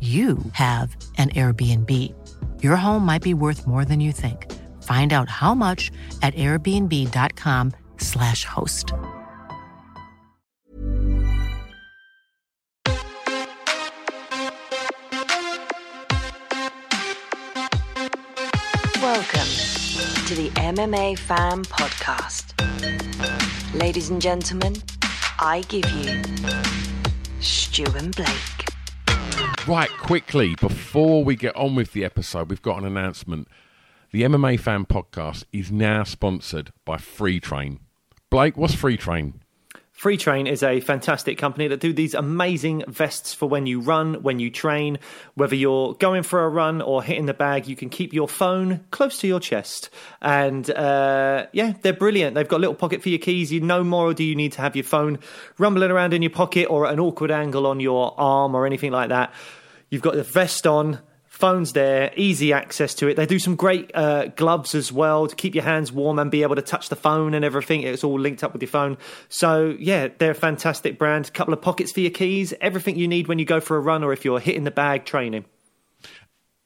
you have an Airbnb. Your home might be worth more than you think. Find out how much at airbnb.com/slash host. Welcome to the MMA Fan Podcast. Ladies and gentlemen, I give you Stu and Blake. Right, quickly, before we get on with the episode, we've got an announcement. The MMA Fan Podcast is now sponsored by Free Train. Blake, what's Free Train? Free Train is a fantastic company that do these amazing vests for when you run, when you train. Whether you're going for a run or hitting the bag, you can keep your phone close to your chest. And uh, yeah, they're brilliant. They've got a little pocket for your keys. You no more do you need to have your phone rumbling around in your pocket or at an awkward angle on your arm or anything like that. You've got the vest on, phone's there, easy access to it. They do some great uh, gloves as well to keep your hands warm and be able to touch the phone and everything. It's all linked up with your phone. So, yeah, they're a fantastic brand. A couple of pockets for your keys, everything you need when you go for a run or if you're hitting the bag training.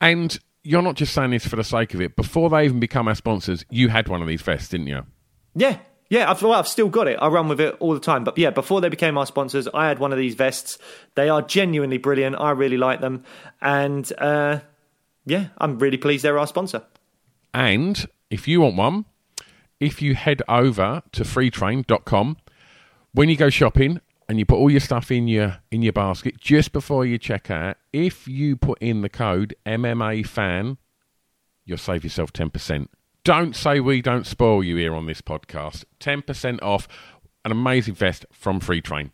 And you're not just saying this for the sake of it. Before they even become our sponsors, you had one of these vests, didn't you? Yeah, yeah, I've, well, I've still got it. I run with it all the time. But yeah, before they became our sponsors, I had one of these vests. They are genuinely brilliant. I really like them. And uh, yeah, I'm really pleased they're our sponsor. And if you want one, if you head over to freetrain.com, when you go shopping and you put all your stuff in your in your basket just before you check out, if you put in the code MMA fan, you'll save yourself 10%. Don't say we don't spoil you here on this podcast. 10% off an amazing vest from Free Train.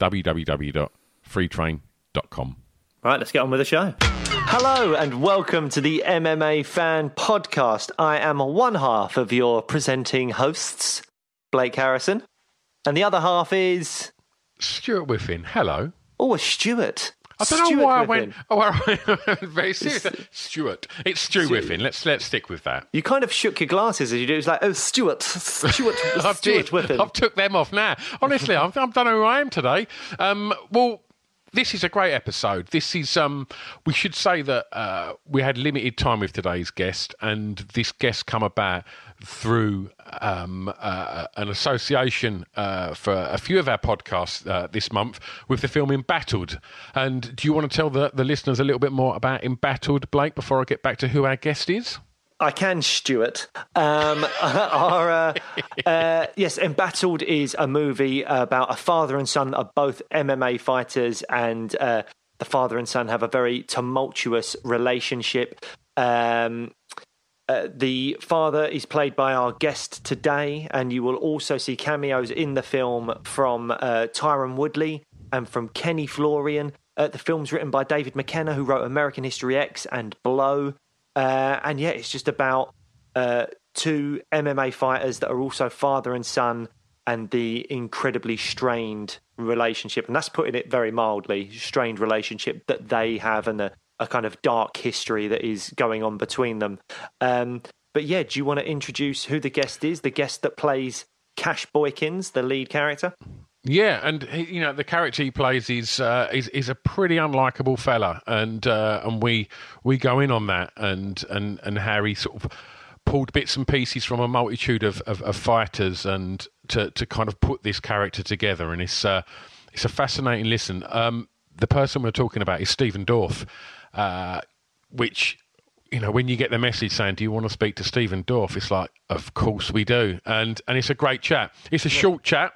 www.freetrain.com. Right, let's get on with the show. Hello and welcome to the MMA Fan Podcast. I am one half of your presenting hosts, Blake Harrison, and the other half is Stuart Whiffin, hello. oh, a Stuart. I don't know Stuart why I went. Oh, very serious. Stuart. It's Stu Whiffin. Let's let's stick with that. You kind of shook your glasses as you do. It was like, oh, Stuart, Stuart, I've Stuart. I've took them off now. Honestly, I've, I don't know who I am today. Um, well, this is a great episode. This is. Um, we should say that uh, we had limited time with today's guest, and this guest come about through um, uh, an association uh, for a few of our podcasts uh, this month with the film Embattled. And do you want to tell the, the listeners a little bit more about Embattled, Blake, before I get back to who our guest is? I can, Stuart. Um, our, uh, uh, yes, Embattled is a movie about a father and son that are both MMA fighters, and uh, the father and son have a very tumultuous relationship. Um, uh, the father is played by our guest today, and you will also see cameos in the film from uh, Tyron Woodley and from Kenny Florian. Uh, the film's written by David McKenna, who wrote American History X and Blow. Uh, and yeah, it's just about uh, two MMA fighters that are also father and son, and the incredibly strained relationship. And that's putting it very mildly strained relationship that they have, and a, a kind of dark history that is going on between them. Um, but yeah, do you want to introduce who the guest is? The guest that plays Cash Boykins, the lead character? Yeah, and he, you know the character he plays is uh, is is a pretty unlikable fella, and uh, and we we go in on that, and and and Harry sort of pulled bits and pieces from a multitude of, of, of fighters, and to to kind of put this character together, and it's uh, it's a fascinating listen. Um, the person we're talking about is Stephen Dorff, uh, which you know, when you get the message saying, "Do you want to speak to Stephen Dorff?" It's like, "Of course we do," and and it's a great chat. It's a short chat.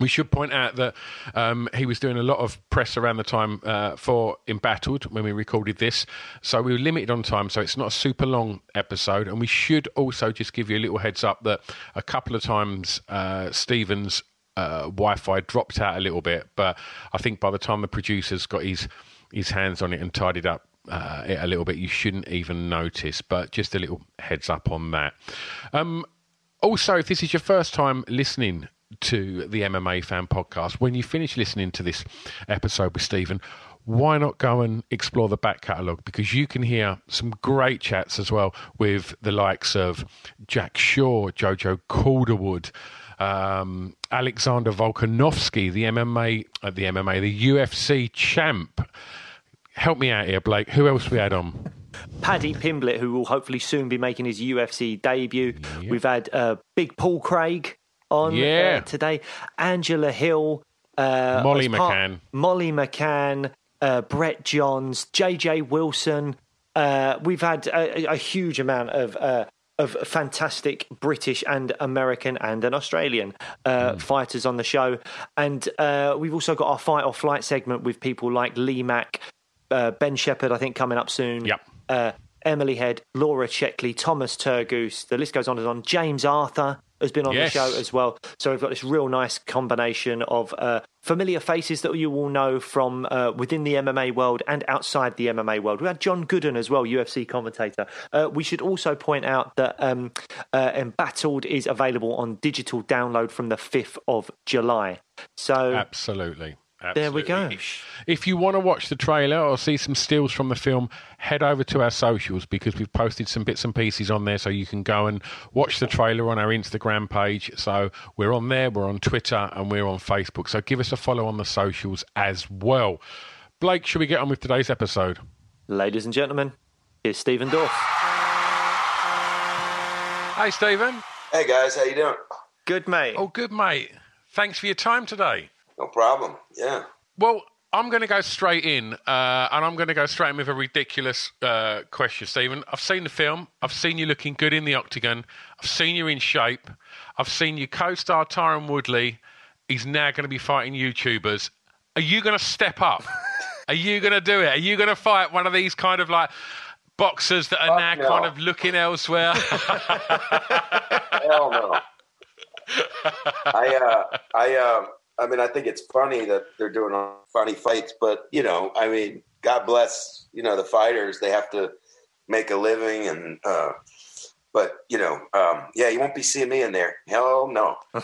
We should point out that um, he was doing a lot of press around the time uh, for Embattled when we recorded this. So we were limited on time, so it's not a super long episode. And we should also just give you a little heads up that a couple of times uh, Stephen's uh, Wi Fi dropped out a little bit. But I think by the time the producers got his, his hands on it and tidied up, uh, it a little bit, you shouldn't even notice. But just a little heads up on that. Um, also, if this is your first time listening to the MMA Fan Podcast, when you finish listening to this episode with Stephen, why not go and explore the back catalogue? Because you can hear some great chats as well with the likes of Jack Shaw, Jojo Calderwood, um, Alexander Volkanovski, the MMA, uh, the MMA, the UFC champ. Help me out here, Blake. Who else we had on? Paddy Pimblett, who will hopefully soon be making his UFC debut. We've had uh, Big Paul Craig on Yeah. uh, today. Angela Hill. Uh, Molly McCann. Molly McCann. Uh, Brett Johns. JJ Wilson. Uh, we've had a, a huge amount of. Uh, of fantastic British and American and an Australian uh, Hmm. fighters on the show, and uh, we've also got our fight or flight segment with people like Lee Mack, uh, Ben Shepherd, I think coming up soon. Yep. Uh, Emily Head, Laura Checkley, Thomas Turgoose. The list goes on and on. James Arthur has been on Yes. the show as well. So we've got this real nice combination of uh, familiar faces that you will know from uh, within the MMA world and outside the MMA world. We had John Gooden as well, UFC commentator. Uh, we should also point out that um, uh, Embattled is available on digital download from the 5th of July. So Absolutely. There we go. If you want to watch the trailer or see some stills from the film, head over to our socials because we've posted some bits and pieces on there so you can go and watch the trailer on our Instagram page. So we're on there, we're on Twitter, and we're on Facebook. So give us a follow on the socials as well. Blake, should we get on with today's episode? Ladies and gentlemen, here's Stephen Dorff. Hey, Stephen. Hey guys, how you doing? Good, mate. Oh, good, mate. Thanks for your time today. No problem. Yeah. Well, I'm going to go straight in, uh, and I'm going to go straight in with a ridiculous uh, question, Stephen. I've seen the film. I've seen you looking good in the octagon. I've seen you in shape. I've seen your co-star Tyron Woodley. He's now going to be fighting YouTubers. Are you going to step up? Are you going to do it? Are you going to fight one of these kind of like boxers that are now no. kind of looking elsewhere? Hell no. I uh I uh I mean I think it's funny that they're doing funny fights, but you know, I mean, God bless, you know, the fighters, they have to make a living and uh but you know, um, yeah, you won't be seeing me in there. Hell no.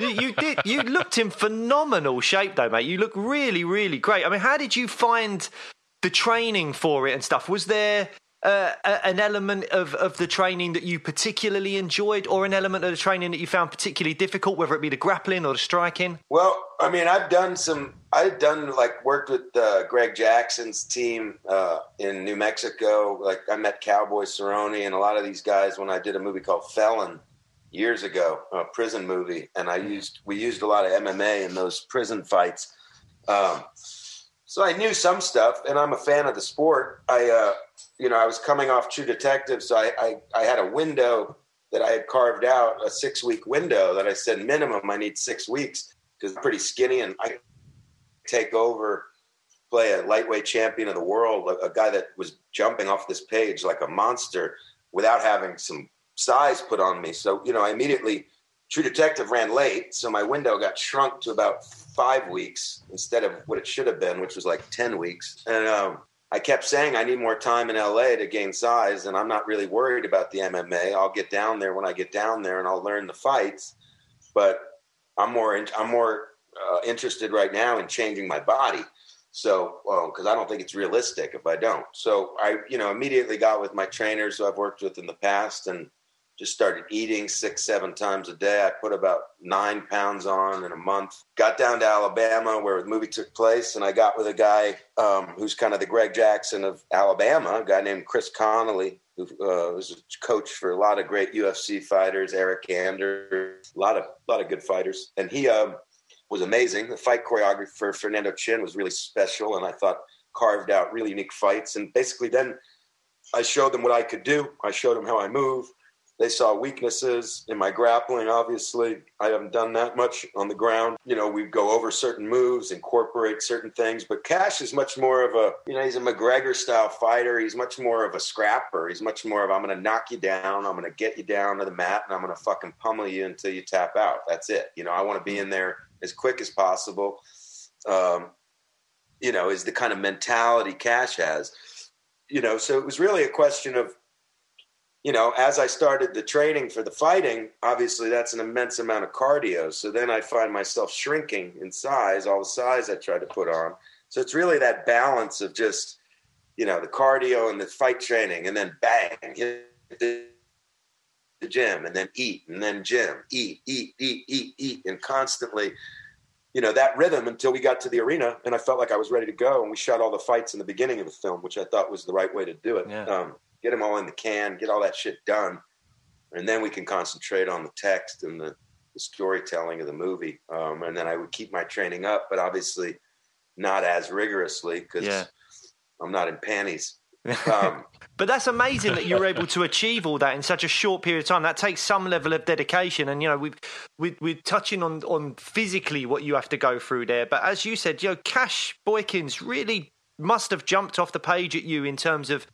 you, you did. You looked in phenomenal shape, though, mate. You look really, really great. I mean, how did you find the training for it and stuff? Was there uh, an element of, of the training that you particularly enjoyed, or an element of the training that you found particularly difficult, whether it be the grappling or the striking? Well, I mean, I've done some. I've done like worked with uh, Greg Jackson's team uh, in New Mexico. Like I met Cowboy Cerrone and a lot of these guys when I did a movie called Felon years ago, a prison movie, and I used we used a lot of MMA in those prison fights. Um, so I knew some stuff, and I'm a fan of the sport. I, uh, you know, I was coming off True Detective, so I, I, I had a window that I had carved out, a six week window that I said minimum I need six weeks because I'm pretty skinny and I take over, play a lightweight champion of the world, a, a guy that was jumping off this page like a monster without having some size put on me. So, you know, I immediately, True Detective ran late, so my window got shrunk to about five weeks instead of what it should have been, which was like 10 weeks. And um, I kept saying I need more time in LA to gain size, and I'm not really worried about the MMA. I'll get down there when I get down there, and I'll learn the fights. But I'm more in, I'm more uh, interested right now in changing my body. So, because I don't think it's realistic if I don't. So I, you know, immediately got with my trainers who I've worked with in the past and just started eating six, seven times a day. I put about nine pounds on in a month. Got down to Alabama where the movie took place, and I got with a guy um, who's kind of the Greg Jackson of Alabama, a guy named Chris Connolly, who uh, was a coach for a lot of great UFC fighters, Eric Anders, a lot of a lot of good fighters, and he. Um, was amazing. The fight choreographer Fernando Chien was really special, and I thought carved out really unique fights. And basically, then I showed them what I could do. I showed them how I move. They saw weaknesses in my grappling, obviously. I haven't done that much on the ground. You know, we go over certain moves, incorporate certain things. But Cash is much more of a, you know, he's a McGregor style fighter. He's much more of a scrapper. He's much more of, I'm going to knock you down. I'm going to get you down to the mat and I'm going to fucking pummel you until you tap out. That's it. You know, I want to be in there as quick as possible. Um, you know, is the kind of mentality Cash has. You know, so it was really a question of you know, as I started the training for the fighting, obviously that's an immense amount of cardio. So then I find myself shrinking in size, all the size I try to put on. So it's really that balance of just, you know, the cardio and the fight training, and then bang, hit the, the gym, and then eat, and then gym, eat, eat, eat, eat, eat, and constantly, you know, that rhythm until we got to the arena, and I felt like I was ready to go. And we shot all the fights in the beginning of the film, which I thought was the right way to do it. Yeah. Um, get them all in the can, get all that shit done, and then we can concentrate on the text and the, the storytelling of the movie. Um, and then I would keep my training up, but obviously not as rigorously because Yeah. I'm not in panties. Um, But that's amazing that you were able to achieve all that in such a short period of time. That takes some level of dedication, and you know we've we, we're touching on on physically what you have to go through there. But as you said, you know, Cash Boykins really must have jumped off the page at you in terms of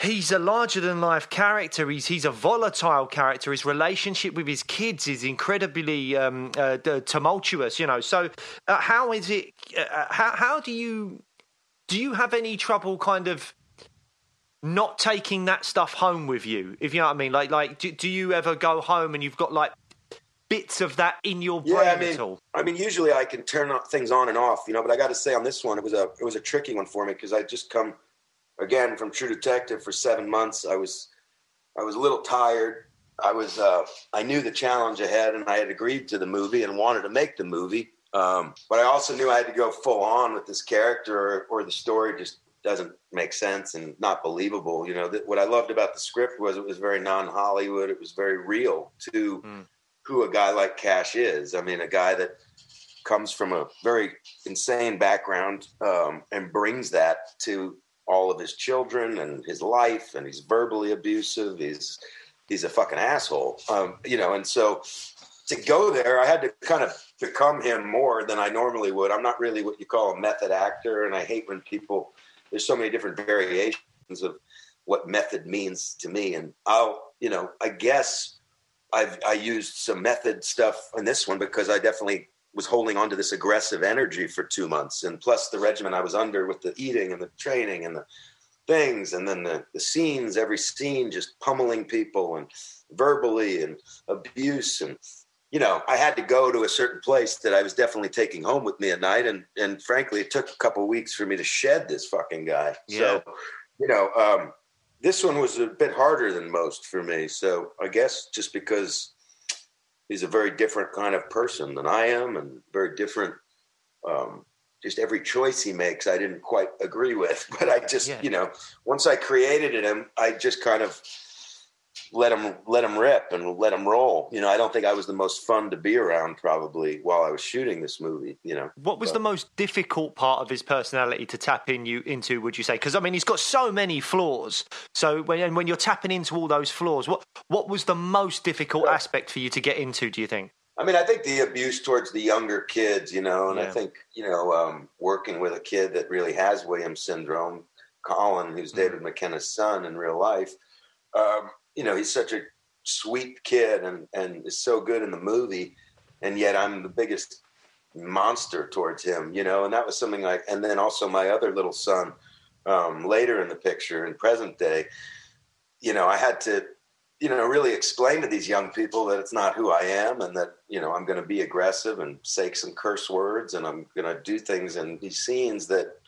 he's a larger than life character. He's he's a volatile character. His relationship with his kids is incredibly um, uh, tumultuous. You know, so uh, how is it? Uh, how how do you do you have any trouble kind of not taking that stuff home with you? If you know what I mean, like like do, do you ever go home and you've got like bits of that in your brain yeah, I at mean, all? I mean, usually I can turn things on and off, you know. But I got to say, on this one, it was a it was a tricky one for me because I just come again from True Detective for seven months. I was I was a little tired. I was uh, I knew the challenge ahead, and I had agreed to the movie and wanted to make the movie. Um, but I also knew I had to go full on with this character, or, or the story just doesn't make sense and not believable. You know, that what I loved about the script was it was very non Hollywood. It was very real to who a guy like Cash is. I mean, a guy that comes from a very insane background um, and brings that to all of his children and his life, and he's verbally abusive. He's he's a fucking asshole, um, you know. And so to go there, I had to kind of become him more than I normally would. I'm not really what you call a method actor, and I hate when people. There's so many different variations of what method means to me, and I'll, you know, I guess I've I used some method stuff in this one because I definitely was holding on to this aggressive energy for two months, and plus the regimen I was under with the eating and the training and the things, and then the the scenes, every scene just pummeling people and verbally and abuse and you know I had to go to a certain place that I was definitely taking home with me at night, and and frankly it took a couple of weeks for me to shed this fucking guy. So you know. um this one was a bit harder than most for me. So I guess just because he's a very different kind of person than I am, and very different. Um, just every choice he makes, I didn't quite agree with. But I just, Yeah. you know, once I created him, I just kind of let him let him rip and let him roll. You know, I don't think I was the most fun to be around probably while I was shooting this movie. You know, What was But- the most difficult part of his personality to tap in you into? Would you say? Because I mean, he's got so many flaws. So when and when you're tapping into all those flaws, what what was the most difficult aspect for you to get into? Do you think? I mean, I think the abuse towards the younger kids, you know, and I think, you know, um, working with a kid that really has Williams syndrome, Colin, who's Mm-hmm. David McKenna's son in real life, um, you know, he's such a sweet kid and, and is so good in the movie. And yet I'm the biggest monster towards him, you know, and that was something like, and then also my other little son um, later in the picture in present day, you know, I had to, you know, really explain to these young people that it's not who I am and that, you know, I'm going to be aggressive and say some curse words and I'm going to do things in these scenes that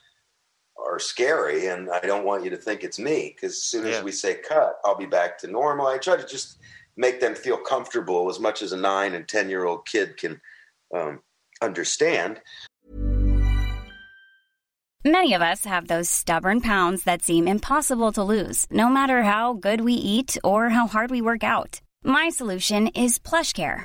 are scary. And I don't want you to think it's me because as soon Yeah. as we say cut, I'll be back to normal. I try to just make them feel comfortable as much as a nine and 10 year old kid can um, understand. Many of us have those stubborn pounds that seem impossible to lose, no matter how good we eat or how hard we work out. My solution is PlushCare.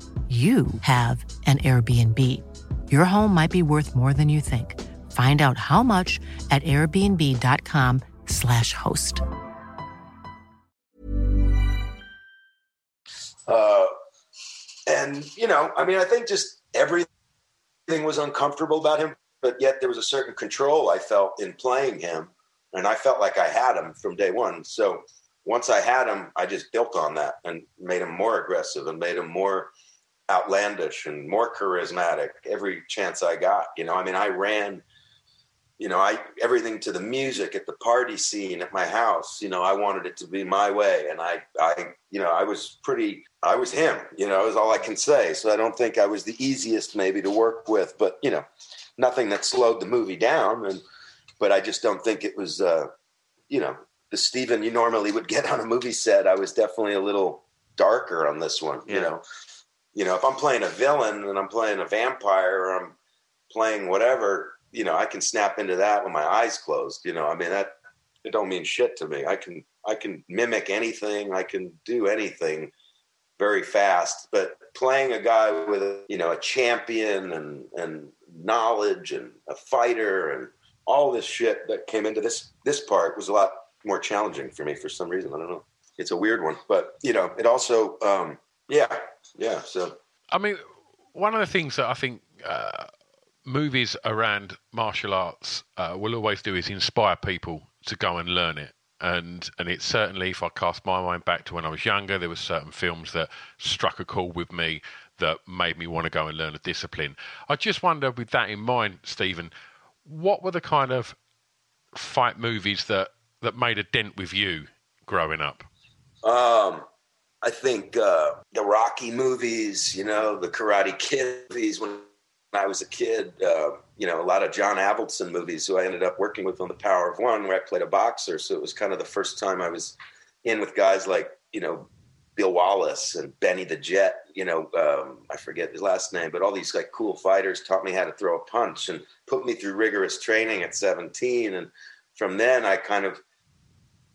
you have an Airbnb. Your home might be worth more than you think. Find out how much at airbnb.com/slash host. Uh, and you know, I mean, I think just everything was uncomfortable about him, but yet there was a certain control I felt in playing him, and I felt like I had him from day one. So once I had him, I just built on that and made him more aggressive and made him more outlandish and more charismatic every chance I got. You know, I mean, I ran, you know, I everything to the music at the party scene at my house. You know, I wanted it to be my way, and I, I, you know, I was pretty. I was him. You know, is all I can say. So I don't think I was the easiest maybe to work with, but you know, nothing that slowed the movie down. And but I just don't think it was, uh, you know, the Steven you normally would get on a movie set. I was definitely a little darker on this one. Yeah. You know you know, if I'm playing a villain and I'm playing a vampire or I'm playing whatever, you know, I can snap into that with my eyes closed. You know, I mean that it don't mean shit to me. I can I can mimic anything. I can do anything very fast. But playing a guy with you know a champion and and knowledge and a fighter and all this shit that came into this this part was a lot more challenging for me for some reason. I don't know. It's a weird one, but you know, it also um, yeah, yeah. So I mean, one of the things that I think uh, movies around martial arts uh, will always do is inspire people to go and learn it. And and it's certainly, if I cast my mind back to when I was younger, there were certain films that struck a chord with me that made me want to go and learn a discipline. I just wonder, with that in mind, Stephen, what were the kind of fight movies that that made a dent with you growing up? um, I think uh, the Rocky movies, you know, the Karate Kid movies when I was a kid, uh, you know, a lot of John Avildsen movies who I ended up working with on The Power of One, where I played a boxer. So it was kind of the first time I was in with guys like, you know, Bill Wallace and Benny the Jet, you know, um, I forget his last name, but all these like cool fighters taught me how to throw a punch and put me through rigorous training at 17. And from then I kind of,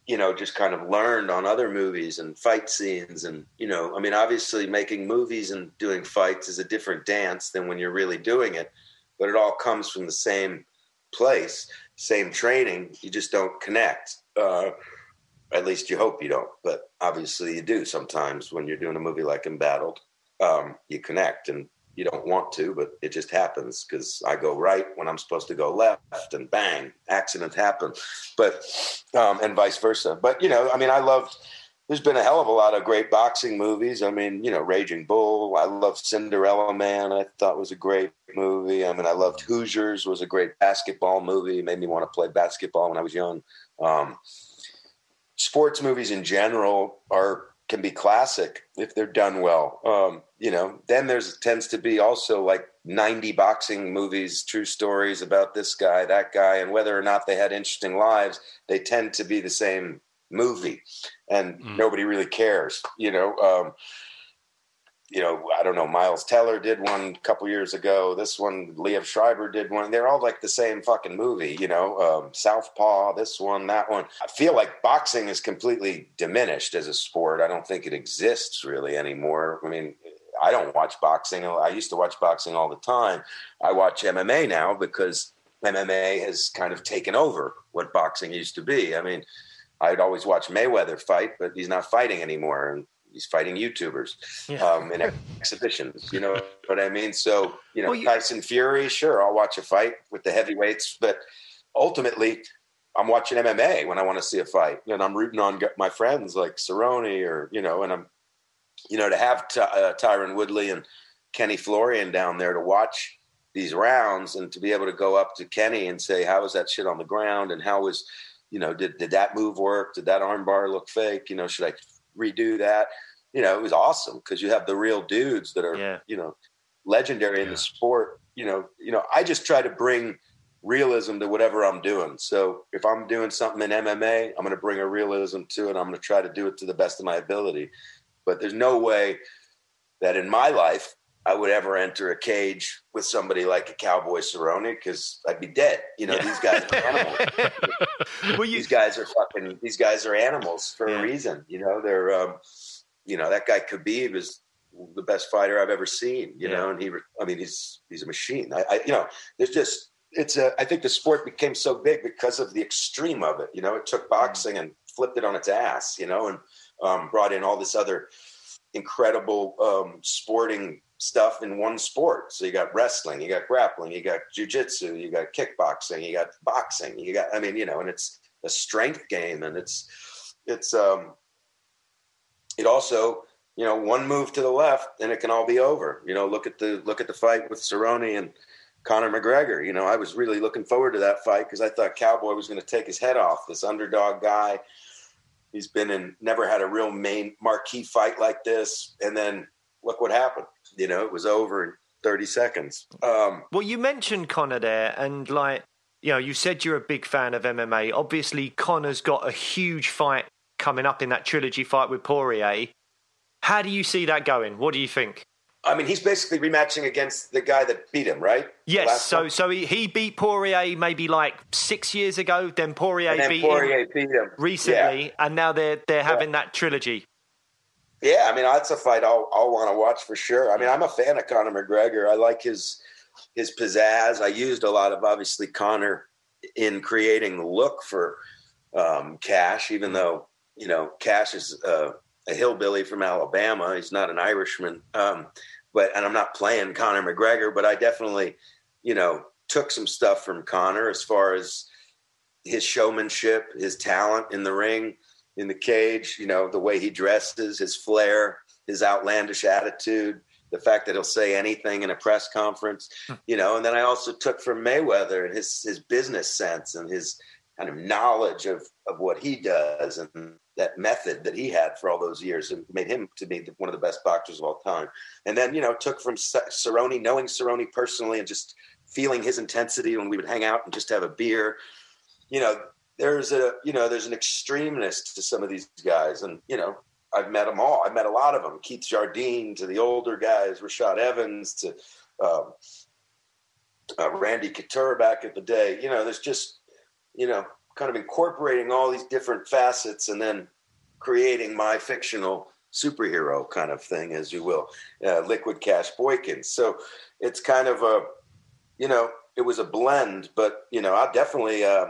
you know, just kind of learned on other movies and fight scenes. And, you know, I mean, obviously making movies and doing fights is a different dance than when you're really doing it, but it all comes from the same place, same training. You just don't connect. Uh, at least you hope you don't, but obviously you do sometimes when you're doing a movie like Embattled. Um, you connect and you don't want to, but it just happens because I go right when I'm supposed to go left, and bang, accidents happen. But um, and vice versa. But you know, I mean, I loved. There's been a hell of a lot of great boxing movies. I mean, you know, Raging Bull. I love Cinderella Man. I thought was a great movie. I mean, I loved Hoosiers. Was a great basketball movie. Made me want to play basketball when I was young. Um, sports movies in general are can be classic if they're done well. Um, you know, then there's tends to be also like 90 boxing movies, true stories about this guy, that guy, and whether or not they had interesting lives, they tend to be the same movie, and Mm. nobody really cares. You know, um, you know, I don't know, Miles Teller did one a couple years ago. This one, Liev Schreiber did one. They're all like the same fucking movie, you know, um, Southpaw, this one, that one. I feel like boxing is completely diminished as a sport. I don't think it exists really anymore. I mean, I don't watch boxing. I used to watch boxing all the time. I watch MMA now because MMA has kind of taken over what boxing used to be. I mean, I'd always watch Mayweather fight, but he's not fighting anymore. And he's fighting YouTubers yeah. um, in exhibitions. You know what I mean? So you know, well, you, Tyson Fury, sure, I'll watch a fight with the heavyweights, but ultimately, I'm watching MMA when I want to see a fight, and I'm rooting on my friends like Cerrone or you know, and I'm you know to have Ty- uh, Tyron Woodley and Kenny Florian down there to watch these rounds and to be able to go up to Kenny and say, "How was that shit on the ground?" and how was you know, did did that move work? Did that armbar look fake? You know, should I redo that? you know, it was awesome because you have the real dudes that are, yeah. you know, legendary yeah. in the sport. You know, you know, I just try to bring realism to whatever I'm doing. So if I'm doing something in MMA, I'm going to bring a realism to it. I'm going to try to do it to the best of my ability. But there's no way that in my life I would ever enter a cage with somebody like a cowboy Cerrone because I'd be dead. You know, yeah. these guys are animals. well, you... These guys are fucking. These guys are animals for yeah. a reason. You know, they're. Um, you know, that guy Khabib is the best fighter I've ever seen, you yeah. know, and he, I mean, he's, he's a machine. I, I, you know, there's just, it's a, I think the sport became so big because of the extreme of it. You know, it took boxing and flipped it on its ass, you know, and um, brought in all this other incredible um, sporting stuff in one sport. So you got wrestling, you got grappling, you got jujitsu, you got kickboxing, you got boxing, you got, I mean, you know, and it's a strength game and it's, it's, um, it also, you know, one move to the left and it can all be over. You know, look at the look at the fight with Cerrone and Conor McGregor. You know, I was really looking forward to that fight because I thought Cowboy was going to take his head off. This underdog guy. He's been in, never had a real main marquee fight like this, and then look what happened. You know, it was over in 30 seconds. Um, well, you mentioned Conor there, and like, you know, you said you're a big fan of MMA. Obviously, Conor's got a huge fight coming up in that trilogy fight with Poirier. How do you see that going? What do you think? I mean, he's basically rematching against the guy that beat him, right? Yes. So, one? so he, he beat Poirier maybe like six years ago. Then Poirier, then beat, Poirier him beat him recently, yeah. and now they're they're having yeah. that trilogy. Yeah, I mean, that's a fight I'll I'll want to watch for sure. I mean, I'm a fan of Conor McGregor. I like his his pizzazz. I used a lot of obviously Conor in creating the look for um, Cash, even though you know, Cash is uh, a hillbilly from Alabama. He's not an Irishman. Um, but and I'm not playing Conor McGregor, but I definitely, you know, took some stuff from Conor as far as his showmanship, his talent in the ring, in the cage. You know, the way he dresses, his flair, his outlandish attitude. The fact that he'll say anything in a press conference, hmm. you know, and then I also took from Mayweather and his his business sense and his kind of knowledge of of what he does and that method that he had for all those years and made him to be one of the best boxers of all time. And then, you know, took from Cerrone, knowing Cerrone personally and just feeling his intensity when we would hang out and just have a beer. You know, there's a, you know, there's an extremeness to some of these guys. And, you know, I've met them all. I've met a lot of them. Keith Jardine to the older guys, Rashad Evans to um, uh, Randy Couture back at the day. You know, there's just, you know, kind of incorporating all these different facets and then creating my fictional superhero kind of thing, as you will, uh, Liquid Cash Boykin. So it's kind of a, you know, it was a blend, but you know, I definitely, uh,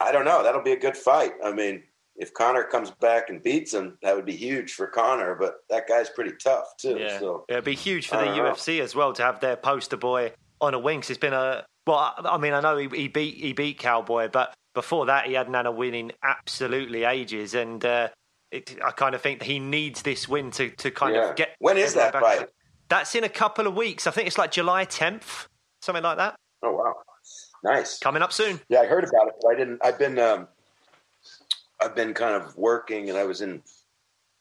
I don't know, that'll be a good fight. I mean, if Conor comes back and beats him, that would be huge for Conor. But that guy's pretty tough too. Yeah, so, it'd be huge for the UFC know. as well to have their poster boy on a wing. Cause it's been a well, I mean, I know he, he beat he beat Cowboy, but before that, he hadn't had a win in absolutely ages, and uh, it, I kind of think he needs this win to, to kind yeah. of get. When is that fight? That's in a couple of weeks. I think it's like July 10th, something like that. Oh wow, nice! Coming up soon. Yeah, I heard about it, but I didn't. I've been um, I've been kind of working, and I was in.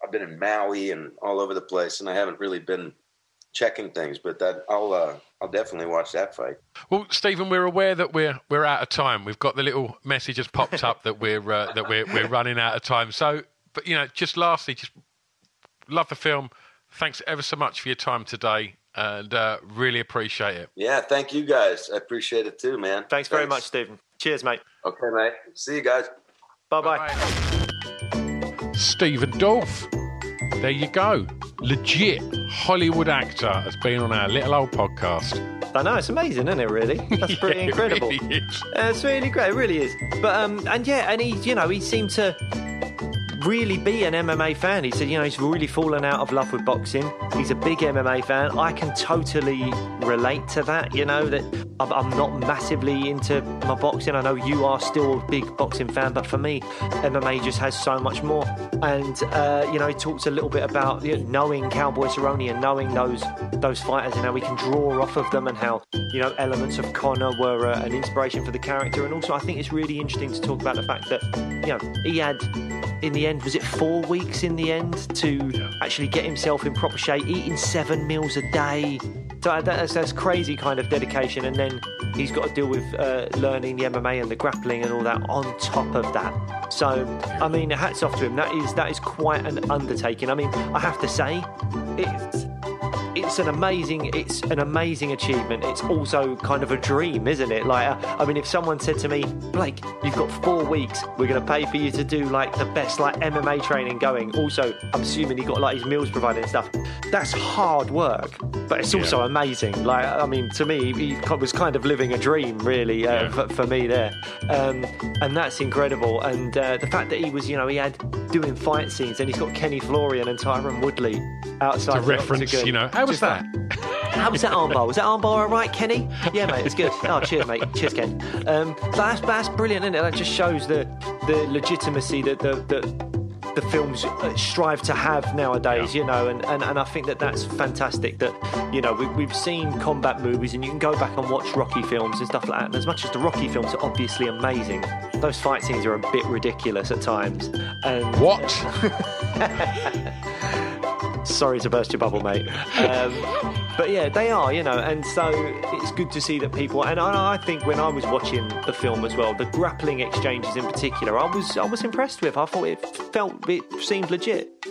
I've been in Maui and all over the place, and I haven't really been checking things. But that I'll uh, I'll definitely watch that fight. Well, Stephen, we're aware that we're we're out of time. We've got the little message has popped up that we're uh, that we're we're running out of time. So, but you know, just lastly, just love the film. thanks ever so much for your time today, and uh, really appreciate it. Yeah, thank you guys. I appreciate it too, man. Thanks very much, Stephen. Cheers, mate. Okay, mate. See you guys. Bye bye. Stephen Dorff. There you go. Legit Hollywood actor has been on our little old podcast. I know it's amazing, isn't it? Really, that's pretty Yeah, it incredible. really is. Uh, it's really great. It really is. But um, and yeah, and he, you know, he seemed to really be an MMA fan. He said, you know, he's really fallen out of love with boxing. He's a big MMA fan. I can totally relate to that. You know that I'm, not massively into my boxing. I know you are still a big boxing fan, but for me, MMA just has so much more. And uh, you know, he talks a little bit about you know, knowing Cowboy Cerrone and knowing those those fighters and how we can draw off of them and how you know elements of Conor were uh, an inspiration for the character. And also, I think it's really interesting to talk about the fact that you know he had in the end, was it four weeks in the end to actually get himself in proper shape, eating seven meals a day? So that's, that's crazy kind of dedication. And then he's got to deal with uh, learning the MMA and the grappling and all that on top of that. So, I mean, hats off to him. That is that is quite an undertaking. I mean, I have to say, it's it's an amazing it's an amazing achievement. It's also kind of a dream isn't it? Like i mean if someone said to me blake you've got four weeks we're going to pay for you to do like the best like mma training going. Also i'm assuming he got like his meals provided and stuff. That's hard work but it's also amazing. Like i mean to me he was kind of living a dream really uh, Yeah. for, for me there. Um, and that's incredible. And uh, the fact that he was you know he had doing fight scenes and he's got kenny florian and tyron woodley outside To the reference, octagon. you know, how was Just that? how was that armbar? Was that armbar all right, Kenny? Yeah, mate, it's good. Oh, cheers, mate. Cheers, Ken. Um, that's, that's brilliant, isn't it? That just shows the the legitimacy that the, the the films uh, strive to have nowadays, you know, and, and, and I think that that's fantastic. That you know we, we've seen combat movies, and you can go back and watch Rocky films and stuff like that. And as much as the Rocky films are obviously amazing, those fight scenes are a bit ridiculous at times. And What? Sorry to burst your bubble, mate. Um, but yeah, they are, you know, and so it's good to see that people. And I, I think when I was watching the film as well, the grappling exchanges in particular, I was I was impressed with. I thought it felt it seemed legit.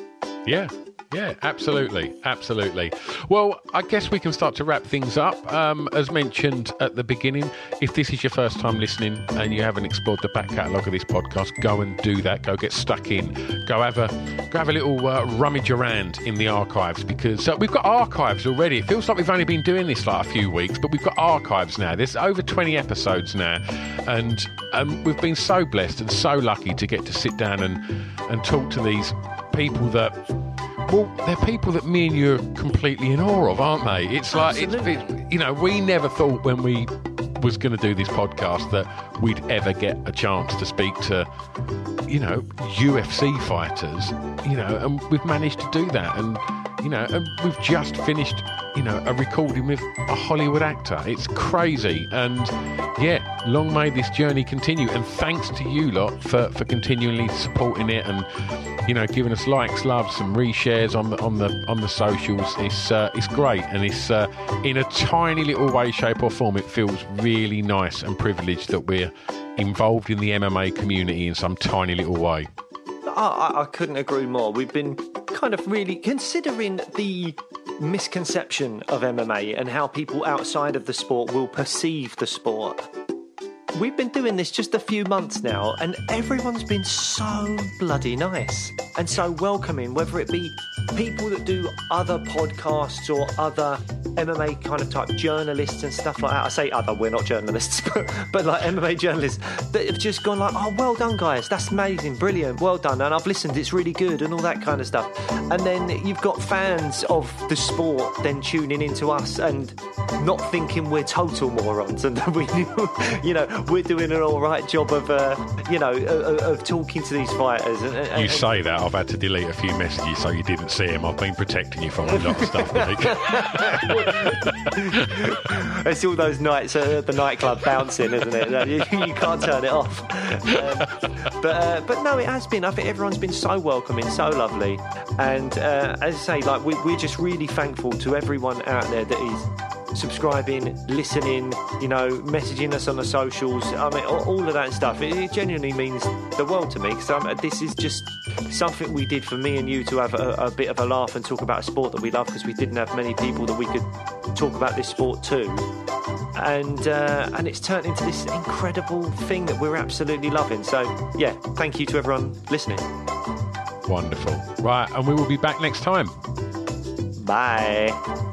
Yeah, yeah, absolutely, absolutely. Well, I guess we can start to wrap things up. Um, as mentioned at the beginning, if this is your first time listening and you haven't explored the back catalogue of this podcast, go and do that. Go get stuck in. Go have a go have a little uh, rummage around in the archives because uh, we've got archives already. It feels like we've only been doing this like a few weeks, but we've got archives now. There's over 20 episodes now, and um, we've been so blessed and so lucky to get to sit down and and talk to these people that well, they're people that me and you are completely in awe of, aren't they? It's like, it's, Absolutely. it, you know, we never thought when we was going to do this podcast that we'd ever get a chance to speak to, you know, UFC fighters, you know, and we've managed to do that. And, you know, and we've just finished, you know, a recording with a Hollywood actor. It's crazy. And yeah, long may this journey continue. And thanks to you lot for, for continually supporting it and, you know, giving us likes, loves, and reshares on the on the on the socials. It's uh, it's great, and it's uh, in a tiny little way, shape, or form. It feels really nice and privileged that we're involved in the MMA community in some tiny little way. I, I, I couldn't agree more. We've been kind of really considering the misconception of MMA and how people outside of the sport will perceive the sport. We've been doing this just a few months now, and everyone's been so bloody nice and so welcoming, whether it be people that do other podcasts or other MMA kind of type journalists and stuff like that. I say other, we're not journalists, but, but like MMA journalists that have just gone like, oh, well done, guys. That's amazing, brilliant, well done. And I've listened, it's really good, and all that kind of stuff. And then you've got fans of the sport then tuning into us and not thinking we're total morons and that we, you know, we're doing an all right job of, uh, you know, of, of talking to these fighters. And, and, You say that I've had to delete a few messages so you didn't see them. I've been protecting you from a lot of stuff. It's all those nights at the nightclub bouncing, isn't it? You, you can't turn it off. Um, but uh, but no, it has been. I think everyone's been so welcoming, so lovely, and uh, as I say, like we, we're just really thankful to everyone out there that is subscribing, listening, you know, messaging us on the socials. I mean, all of that stuff. It, it genuinely means the world to me because this is just something we did for me and you to have a, a bit of a laugh and talk about a sport that we love because we didn't have many people that we could talk about this sport to. And uh, and it's turned into this incredible thing that we're absolutely loving. So yeah, thank you to everyone listening. Wonderful. Right, and we will be back next time. Bye.